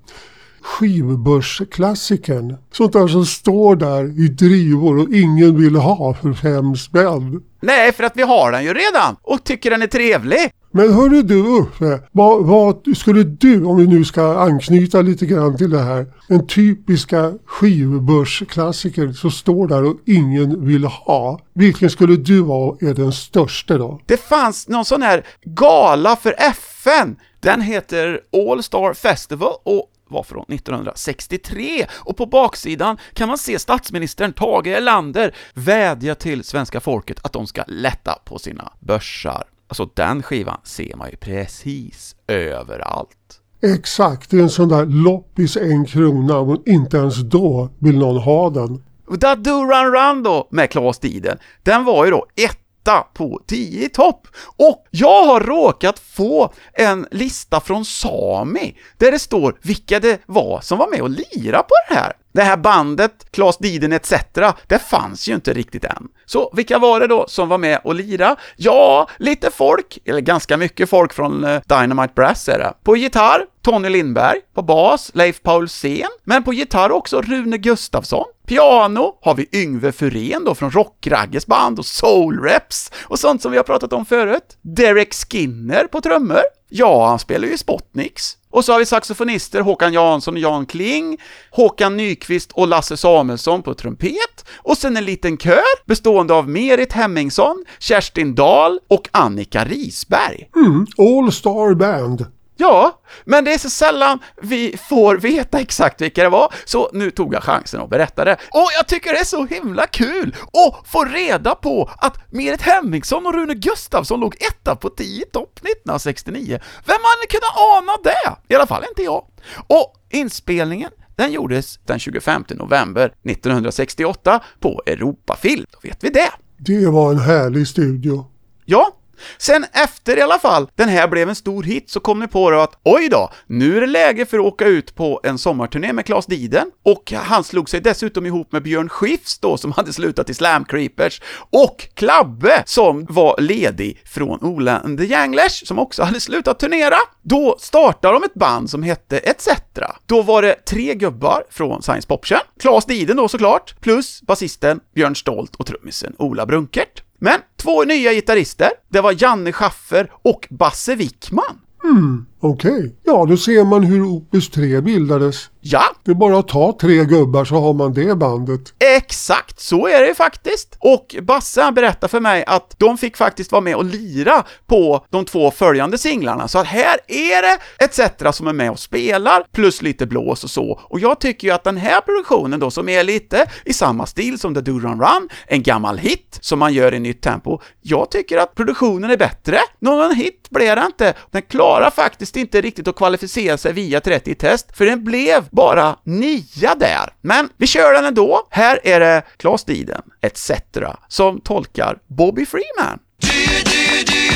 Skivbörsklassikern. Sånt där som står där i drivor och ingen vill ha för fem spänn. Nej, för att vi har den ju redan och tycker den är trevlig. Men hörru du Uffe, vad, vad skulle du, om vi nu ska anknyta lite grann till det här, en typiska skivbörsklassiker som står där och ingen vill ha. Vilken skulle du vara är den största då? Det fanns någon sån här gala för FN. Den heter All Star Festival och var från 1963 och på baksidan kan man se statsministern Tage Erlander vädja till svenska folket att de ska lätta på sina börsar. Alltså den skivan ser man ju precis överallt. Exakt, det är en sån där loppis en krona och inte ens då vill någon ha den. Da Do Run Run då, med Claes Diden, den var ju då etta på 10 i topp. Och jag har råkat få en lista från Sami, där det står vilka det var som var med och lira på det här. Det här bandet, Klas Diden etc., det fanns ju inte riktigt än. Så vilka var det då som var med och lira? Ja, lite folk, eller ganska mycket folk från eh, Dynamite Brass är det. På gitarr, Tony Lindberg. På bas, Leif Paulsen. Men på gitarr också Rune Gustafsson. Piano har vi Yngve Furén då från Rockragges band och Soul Reps och sånt som vi har pratat om förut. Derek Skinner på trummor. Ja, han spelar ju i Spotniks. Och så har vi saxofonister Håkan Jansson och Jan Kling, Håkan Nyqvist och Lasse Samuelsson på trumpet, och sen en liten kör bestående av Merit Hemmingsson, Kerstin Dahl och Annika Risberg. Mm, All Star Band. Ja, men det är så sällan vi får veta exakt vilka det var, så nu tog jag chansen och berättade. Och jag tycker det är så himla kul att få reda på att Merit Hemmingsson och Rune Gustafsson låg etta på 10 topp 1969. Vem hade kunnat ana det? I alla fall inte jag. Och inspelningen den gjordes den 25 november 1968 på Europafilm, då vet vi det. Det var en härlig studio. Ja, Sen efter i alla fall, den här blev en stor hit, så kom ni på då att oj då, nu är det läge för att åka ut på en sommarturné med Claes Diden, och han slog sig dessutom ihop med Björn Skifs då, som hade slutat i Slam Creepers, och Klabbe, som var ledig från Ola and the Janglers, som också hade slutat turnera. Då startade de ett band som hette ETC. Då var det tre gubbar från Science Poption, Claes Diden då såklart, plus basisten Björn Stolt och trummisen Ola Brunkert. Men två nya gitarrister, det var Janne Schaffer och Basse Wickman. Mm, okej. Ja, då ser man hur Opus 3 bildades. Ja, Det är bara att ta tre gubbar så har man det bandet. exakt så är det faktiskt. Och Basse berättade för mig att de fick faktiskt vara med och lira på de två följande singlarna, så att här är det ETC som är med och spelar, plus lite blås och så. Och jag tycker ju att den här produktionen då, som är lite i samma stil som The Do Run Run, en gammal hit som man gör i nytt tempo, jag tycker att produktionen är bättre. Någon hit blev det inte. Den klarar faktiskt inte riktigt att kvalificera sig via 30 test, för den blev bara nia där. Men vi kör den ändå. Här är det Claes Diden, etc. som tolkar Bobby Freeman. Do you, do you, do you,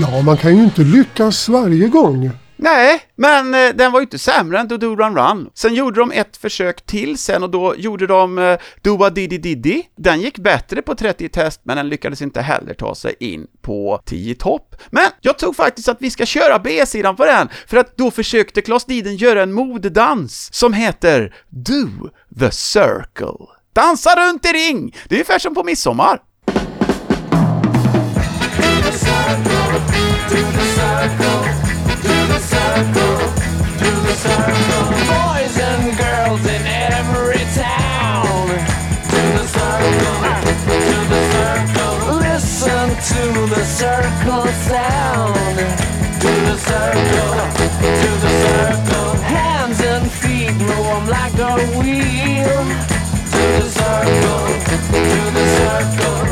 Ja, man kan ju inte lyckas varje gång. Nej, men eh, den var ju inte sämre än Do Do Run Run. Sen gjorde de ett försök till sen och då gjorde de eh, Doa Didi Didi. Den gick bättre på 30 test, men den lyckades inte heller ta sig in på 10 topp. Men jag tror faktiskt att vi ska köra B-sidan på den, för att då försökte Klas Diden göra en modedans som heter Do the Circle. Dansa runt i ring! Det är ungefär som på midsommar. Like a wheel. To the circle, to the circle.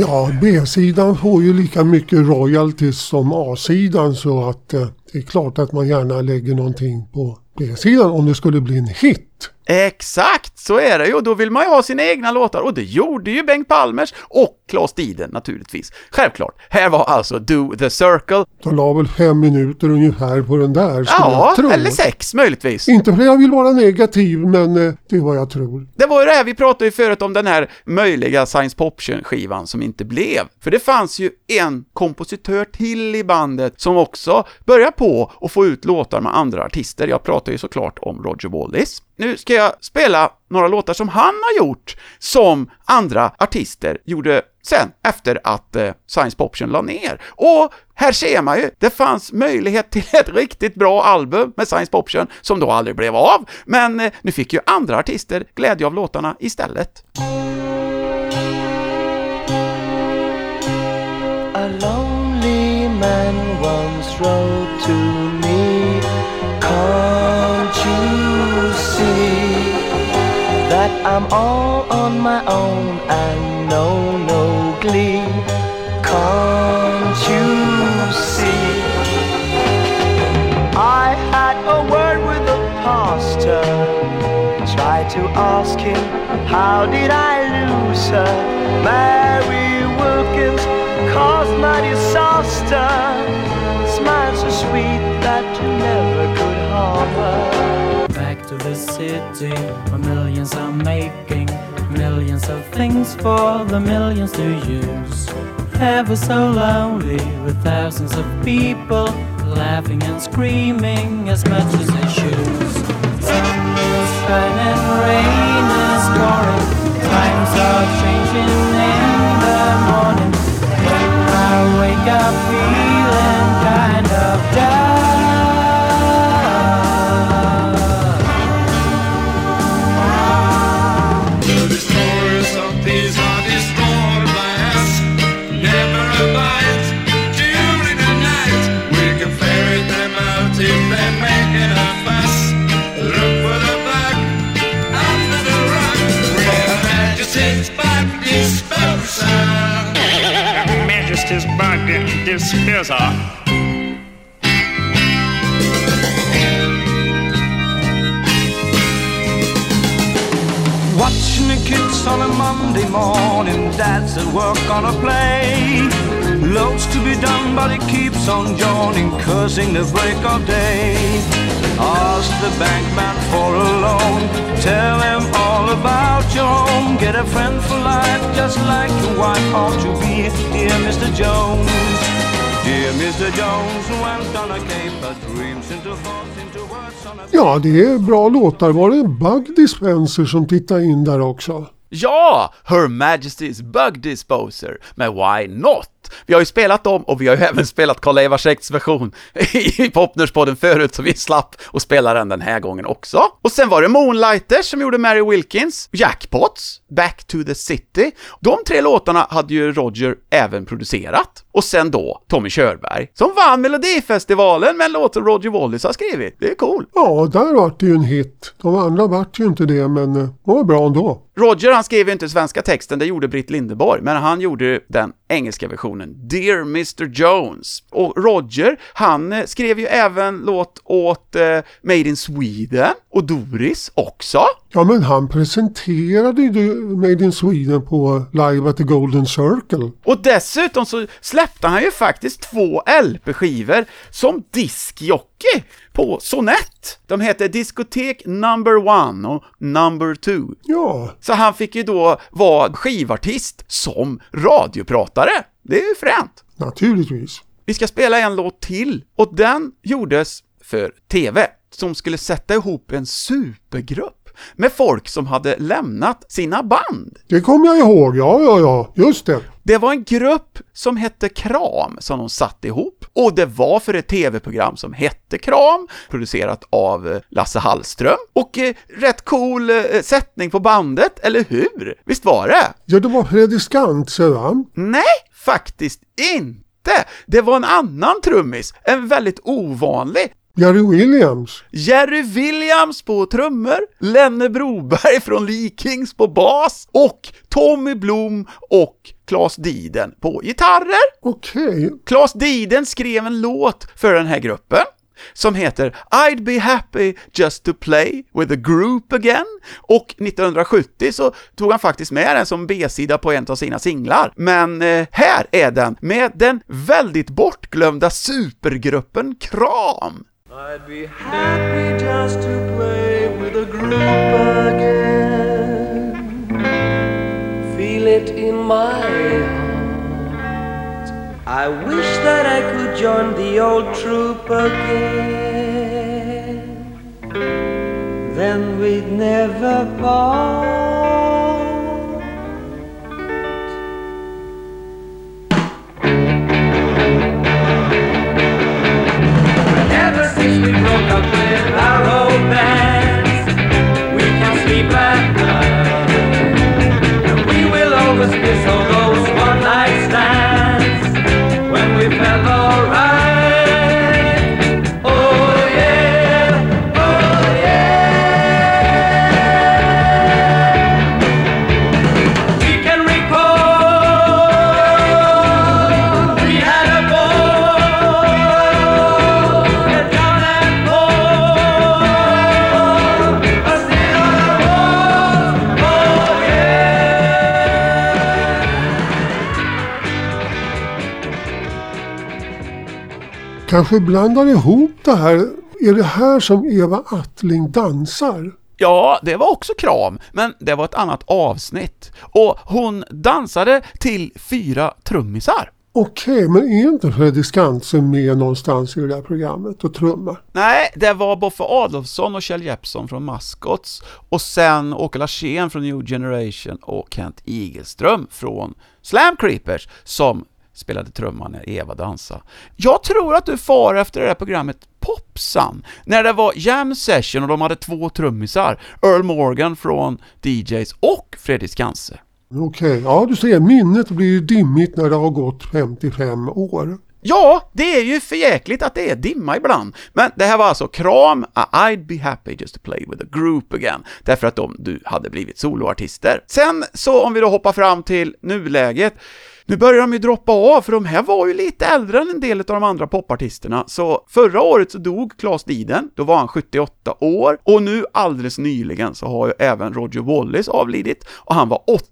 Ja, B-sidan får ju lika mycket royalties som A-sidan så att eh, det är klart att man gärna lägger någonting på B-sidan om det skulle bli en hit. Exakt, så är det ju. Då vill man ju ha sina egna låtar och det gjorde ju Bengt Palmers och Klas Diden naturligtvis. Självklart. Här var alltså Do the Circle. De la väl fem minuter ungefär på den där Ja, eller sex möjligtvis. Inte för att jag vill vara negativ men eh, det är vad jag tror. Det var ju det här vi pratade ju förut om den här möjliga science poption-skivan som inte blev. För det fanns ju en kompositör till i bandet som också började på att få ut låtar med andra artister. Jag pratar ju såklart om Roger Wallis. Nu ska jag spela några låtar som han har gjort som andra artister gjorde sen efter att eh, Science Poption la ner. Och här ser man ju, det fanns möjlighet till ett riktigt bra album med Science Poption som då aldrig blev av, men eh, nu fick ju andra artister glädje av låtarna istället. A lonely man once wrote to me, Come. That I'm all on my own and know no glee? Can't you see? I had a word with the pastor, tried to ask him, How did I lose her? Mary Wilkins caused my disaster. Smile so sweet that you never could harm her. To the city where millions are making millions of things for the millions to use. Ever so lonely with thousands of people laughing and screaming as much as they choose. Sun is shining, rain is pouring, times are changing in the morning. When I wake up feeling kind of down. Majesty's bug disposer. Watching the kids on a Monday morning, dads at work on a play. Loads to be done, but it keeps on yawning, cursing the break of day. Ask the bankman for a loan, tell him all about your home. Get a friend for life, just like your wife ought to be. Dear Mr. Jones, dear Mr. Jones, went on a dreams into thoughts, into words on a Ja, det är bra låtar. Var det en Bug Dispenser som tittade in där också? Ja, Her Majesty's Bug Disposer med Why Not? Vi har ju spelat dem och vi har ju även spelat Karl Eivarseks version i Popnörspodden förut, så vi slapp att spela den den här gången också. Och sen var det Moonlighters som gjorde Mary Wilkins, Jackpots, Back to the City. De tre låtarna hade ju Roger även producerat. Och sen då Tommy Körberg, som vann Melodifestivalen med en låt som Roger Wallace har skrivit. Det är cool. Ja, där vart det ju en hit. De andra vart ju inte det, men eh, det var bra ändå. Roger han skrev ju inte svenska texten, det gjorde Britt Lindeborg, men han gjorde den engelska versionen, Dear Mr Jones. Och Roger, han eh, skrev ju även låt åt eh, Made in Sweden, och Doris också. Ja, men han presenterade ju Made in Sweden på Live at the Golden Circle. Och dessutom så släppte han ju faktiskt två LP-skivor som diskjockey på Sonett. De heter Diskotek Number One och Number Two. Ja, Så han fick ju då vara skivartist som radiopratare. Det är ju fränt. naturligtvis. Vi ska spela en låt till och den gjordes för TV som skulle sätta ihop en supergrupp med folk som hade lämnat sina band. Det kommer jag ihåg, ja, ja, ja, just det. Det var en grupp som hette Kram som de satte ihop och det var för ett TV-program som hette Kram, producerat av eh, Lasse Hallström och eh, rätt cool eh, sättning på bandet, eller hur? Visst var det? Ja, det var Fredrik Skantze, va? Nej, faktiskt inte! Det var en annan trummis, en väldigt ovanlig. Jerry Williams. Jerry Williams på trummor, Lenne Broberg från Lee Kings på bas och Tommy Blom och Claes Diden på gitarrer. Okej, Claes Diden skrev en låt för den här gruppen som heter I'd be happy just to play with a group again och 1970 så tog han faktiskt med den som B-sida på en av sina singlar. Men eh, här är den med den väldigt bortglömda supergruppen Kram. I'd be happy just to play with a group again. Feel it in my heart. I wish that I could join the old troop again. Then we'd never part. Ever since we broke up with our old bands, kanske blandar ihop det här. Är det här som Eva Attling dansar? Ja, det var också Kram, men det var ett annat avsnitt. Och hon dansade till fyra trummisar. Okej, men är inte Fredrik Skantze med någonstans i det där programmet och trummar? Nej, det var Boffe Adolfsson och Kjell Jeppsson från Maskots och sen Åke Larsén från New Generation och Kent Igelström från Slam Creepers som spelade trumma när Eva dansade. Jag tror att du far efter det där programmet Popsan, när det var jam session och de hade två trummisar, Earl Morgan från DJs och Fredrik Skanse. Okej, ja du ser, minnet blir dimmigt när det har gått 55 år. Ja, det är ju för jäkligt att det är dimma ibland. Men det här var alltså Kram, I'd be happy just to play with a group again, därför att de du hade blivit soloartister. Sen så om vi då hoppar fram till nuläget, nu börjar de ju droppa av, för de här var ju lite äldre än en del av de andra popartisterna, så förra året så dog Claes Diden, då var han 78 år, och nu alldeles nyligen så har ju även Roger Wallace avlidit, och han var 80,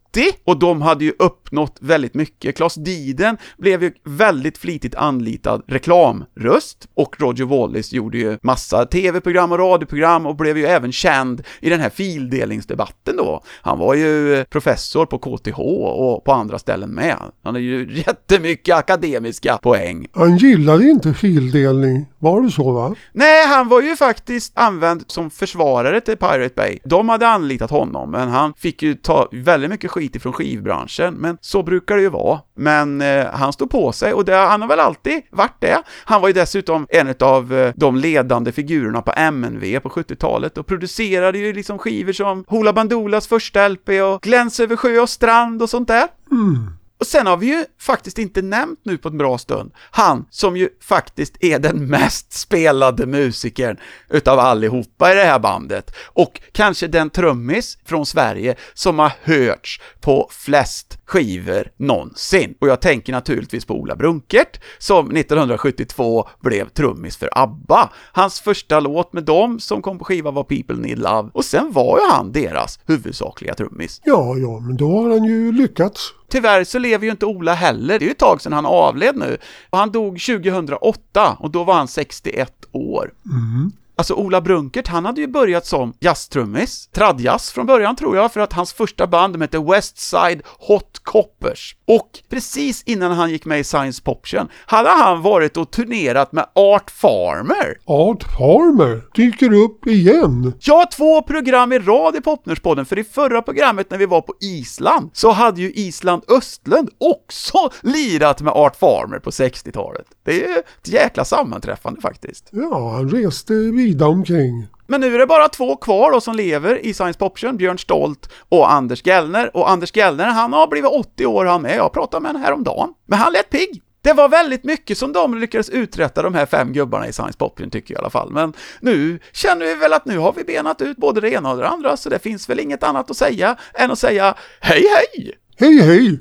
och de hade ju uppnått väldigt mycket. Claes Diden blev ju väldigt flitigt anlitad reklamröst, och Roger Wallace gjorde ju massa tv-program och radioprogram och blev ju även känd i den här fildelningsdebatten då. Han var ju professor på KTH och på andra ställen med. Han har ju jättemycket akademiska poäng. Han gillade inte fildelning, var det så va? Nej, han var ju faktiskt använd som försvarare till Pirate Bay. De hade anlitat honom, men han fick ju ta väldigt mycket skit ifrån skivbranschen, men så brukar det ju vara. Men eh, han stod på sig och det, han har väl alltid varit det. Han var ju dessutom en av eh, de ledande figurerna på MNV på 70-talet och producerade ju liksom skivor som Hoola Bandoolas första LP och Gläns över sjö och strand och sånt där. Mm. Och sen har vi ju faktiskt inte nämnt nu på en bra stund, han som ju faktiskt är den mest spelade musikern utav allihopa i det här bandet. Och kanske den trummis från Sverige som har hörts på flest skivor någonsin. Och jag tänker naturligtvis på Ola Brunkert, som 1972 blev trummis för ABBA. Hans första låt med dem som kom på skiva var People Need Love, och sen var ju han deras huvudsakliga trummis. Ja, ja, men då har han ju lyckats. Tyvärr så lever ju inte Ola heller, det är ju ett tag sedan han avled nu. Och han dog 2008 och då var han 61 år. Mm. Alltså Ola Brunkert, han hade ju börjat som jazztrummis, tradjazz från början tror jag, för att hans första band de hette Westside Hot Coppers. Och precis innan han gick med i Science Poption hade han varit och turnerat med Art Farmer. Art Farmer dyker upp igen. Ja, två program i rad i Popnörspodden, för i förra programmet när vi var på Island så hade ju Island Östlund också lirat med Art Farmer på 60-talet. Det är ju ett jäkla sammanträffande faktiskt. Ja, han reste vida omkring. Men nu är det bara två kvar då som lever i Science Poption, Björn Stolt och Anders Gellner. Och Anders Gellner, han har blivit 80 år han med, jag pratade med honom häromdagen. Men han lät pigg. Det var väldigt mycket som de lyckades uträtta, de här fem gubbarna i Science Poption tycker jag i alla fall. Men nu känner vi väl att nu har vi benat ut både det ena och det andra, så det finns väl inget annat att säga än att säga hej hej! Hej hej!